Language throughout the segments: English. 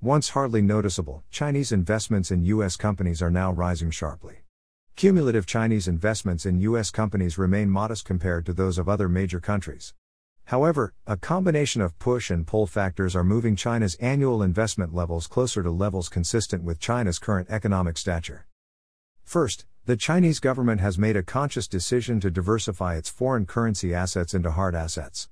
Once hardly noticeable, Chinese investments in U.S. companies are now rising sharply. Cumulative Chinese investments in U.S. companies remain modest compared to those of other major countries. However, a combination of push and pull factors are moving China's annual investment levels closer to levels consistent with China's current economic stature. First, the Chinese government has made a conscious decision to diversify its foreign currency assets into hard assets.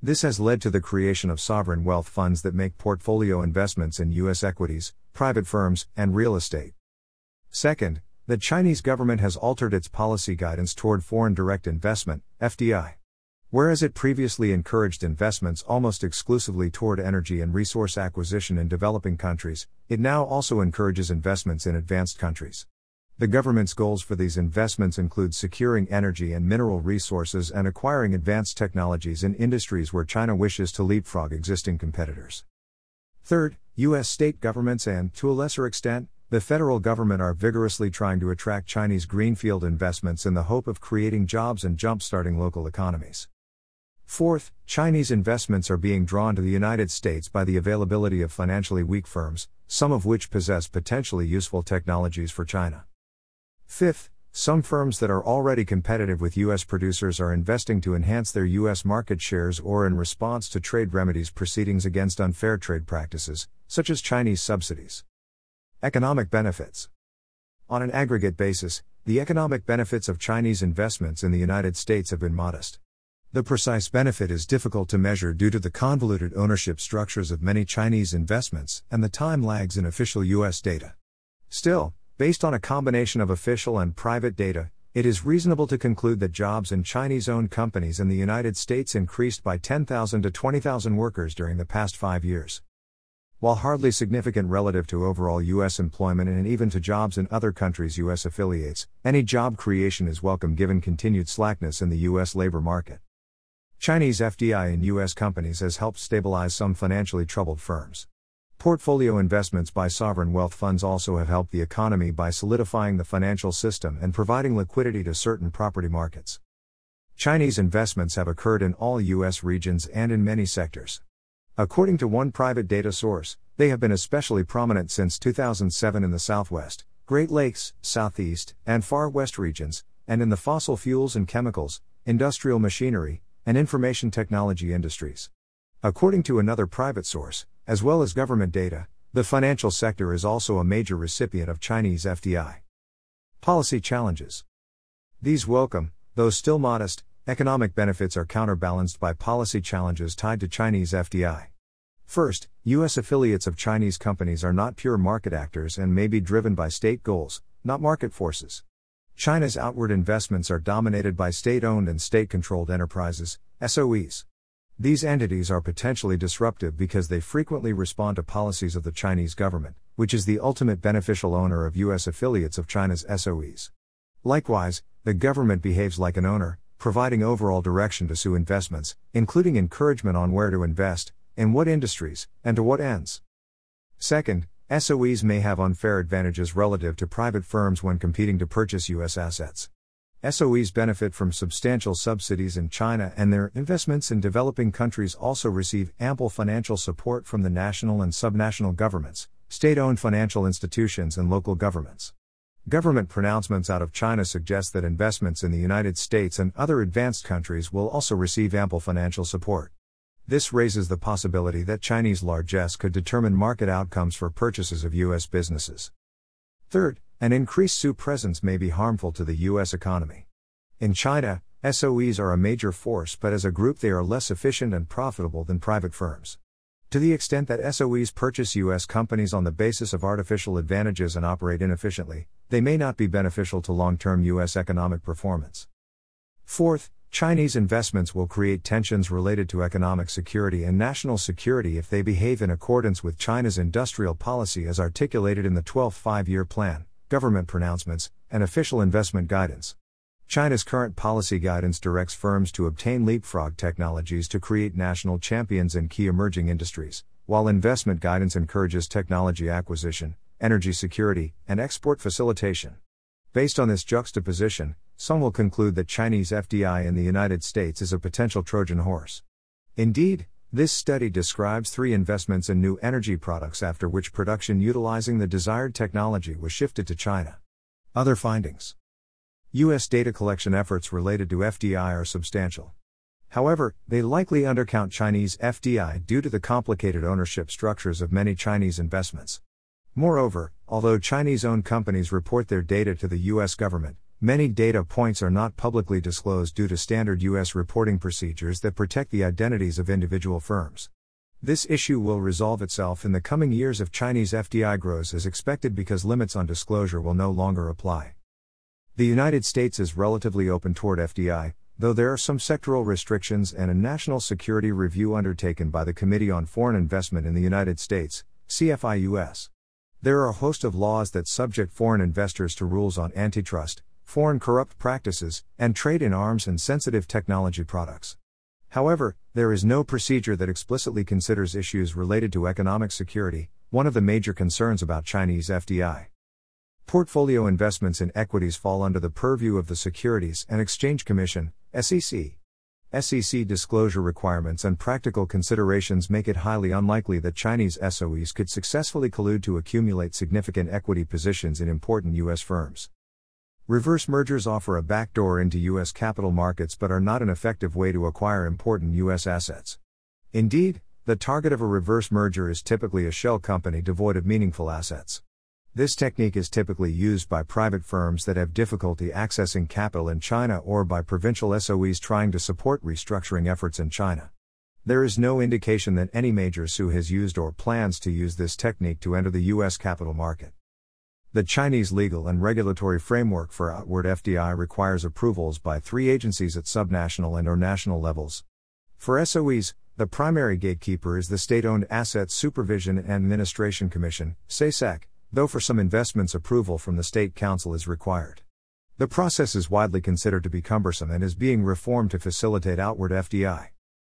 This has led to the creation of sovereign wealth funds that make portfolio investments in U.S. equities, private firms, and real estate. Second, the Chinese government has altered its policy guidance toward foreign direct investment, FDI. Whereas it previously encouraged investments almost exclusively toward energy and resource acquisition in developing countries, it now also encourages investments in advanced countries. The government's goals for these investments include securing energy and mineral resources and acquiring advanced technologies in industries where China wishes to leapfrog existing competitors. Third, U.S. state governments and, to a lesser extent, the federal government are vigorously trying to attract Chinese greenfield investments in the hope of creating jobs and jump-starting local economies. Fourth, Chinese investments are being drawn to the United States by the availability of financially weak firms, some of which possess potentially useful technologies for China. Fifth, some firms that are already competitive with U.S. producers are investing to enhance their U.S. market shares or in response to trade remedies proceedings against unfair trade practices, such as Chinese subsidies. Economic benefits. On an aggregate basis, the economic benefits of Chinese investments in the United States have been modest. The precise benefit is difficult to measure due to the convoluted ownership structures of many Chinese investments and the time lags in official U.S. data. Still, Based on a combination of official and private data, it is reasonable to conclude that jobs in Chinese owned companies in the United States increased by 10,000 to 20,000 workers during the past five years. While hardly significant relative to overall U.S. employment and even to jobs in other countries' U.S. affiliates, any job creation is welcome given continued slackness in the U.S. labor market. Chinese FDI in U.S. companies has helped stabilize some financially troubled firms. Portfolio investments by sovereign wealth funds also have helped the economy by solidifying the financial system and providing liquidity to certain property markets. Chinese investments have occurred in all U.S. regions and in many sectors. According to one private data source, they have been especially prominent since 2007 in the Southwest, Great Lakes, Southeast, and Far West regions, and in the fossil fuels and chemicals, industrial machinery, and information technology industries. According to another private source, as well as government data, the financial sector is also a major recipient of Chinese FDI. Policy challenges. These welcome, though still modest, economic benefits are counterbalanced by policy challenges tied to Chinese FDI. First, U.S. affiliates of Chinese companies are not pure market actors and may be driven by state goals, not market forces. China's outward investments are dominated by state owned and state controlled enterprises, SOEs. These entities are potentially disruptive because they frequently respond to policies of the Chinese government, which is the ultimate beneficial owner of U.S. affiliates of China's SOEs. Likewise, the government behaves like an owner, providing overall direction to SOE investments, including encouragement on where to invest, in what industries, and to what ends. Second, SOEs may have unfair advantages relative to private firms when competing to purchase U.S. assets. SOEs benefit from substantial subsidies in China and their investments in developing countries also receive ample financial support from the national and subnational governments, state owned financial institutions, and local governments. Government pronouncements out of China suggest that investments in the United States and other advanced countries will also receive ample financial support. This raises the possibility that Chinese largesse could determine market outcomes for purchases of U.S. businesses. Third, an increased SOE presence may be harmful to the U.S. economy. In China, SOEs are a major force, but as a group, they are less efficient and profitable than private firms. To the extent that SOEs purchase U.S. companies on the basis of artificial advantages and operate inefficiently, they may not be beneficial to long term U.S. economic performance. Fourth, Chinese investments will create tensions related to economic security and national security if they behave in accordance with China's industrial policy as articulated in the 12th Five Year Plan government pronouncements, and official investment guidance. China's current policy guidance directs firms to obtain leapfrog technologies to create national champions in key emerging industries, while investment guidance encourages technology acquisition, energy security, and export facilitation. Based on this juxtaposition, some will conclude that Chinese FDI in the United States is a potential Trojan horse. Indeed, This study describes three investments in new energy products after which production utilizing the desired technology was shifted to China. Other findings U.S. data collection efforts related to FDI are substantial. However, they likely undercount Chinese FDI due to the complicated ownership structures of many Chinese investments. Moreover, although Chinese owned companies report their data to the U.S. government, many data points are not publicly disclosed due to standard U.S. reporting procedures that protect the identities of individual firms. This issue will resolve itself in the coming years if Chinese FDI grows as expected because limits on disclosure will no longer apply. The United States is relatively open toward FDI, though there are some sectoral restrictions and a national security review undertaken by the Committee on Foreign Investment in the United States, CFIUS. There are a host of laws that subject foreign investors to rules on antitrust, foreign corrupt practices, and trade in arms and sensitive technology products. However, there is no procedure that explicitly considers issues related to economic security, one of the major concerns about Chinese FDI. Portfolio investments in equities fall under the purview of the Securities and Exchange Commission, SEC. SEC disclosure requirements and practical considerations make it highly unlikely that Chinese SOEs could successfully collude to accumulate significant equity positions in important U.S. firms. Reverse mergers offer a backdoor into U.S. capital markets but are not an effective way to acquire important U.S. assets. Indeed, the target of a reverse merger is typically a shell company devoid of meaningful assets. This technique is typically used by private firms that have difficulty accessing capital in China or by provincial SOEs trying to support restructuring efforts in China. There is no indication that any major SOE has used or plans to use this technique to enter the U.S. capital market. The Chinese legal and regulatory framework for outward FDI requires approvals by three agencies at subnational and or national levels. For SOEs, the primary gatekeeper is the State Owned Assets Supervision and Administration Commission, SASAC, though for some investments approval from the State Council is required. The process is widely considered to be cumbersome and is being reformed to facilitate outward FDI.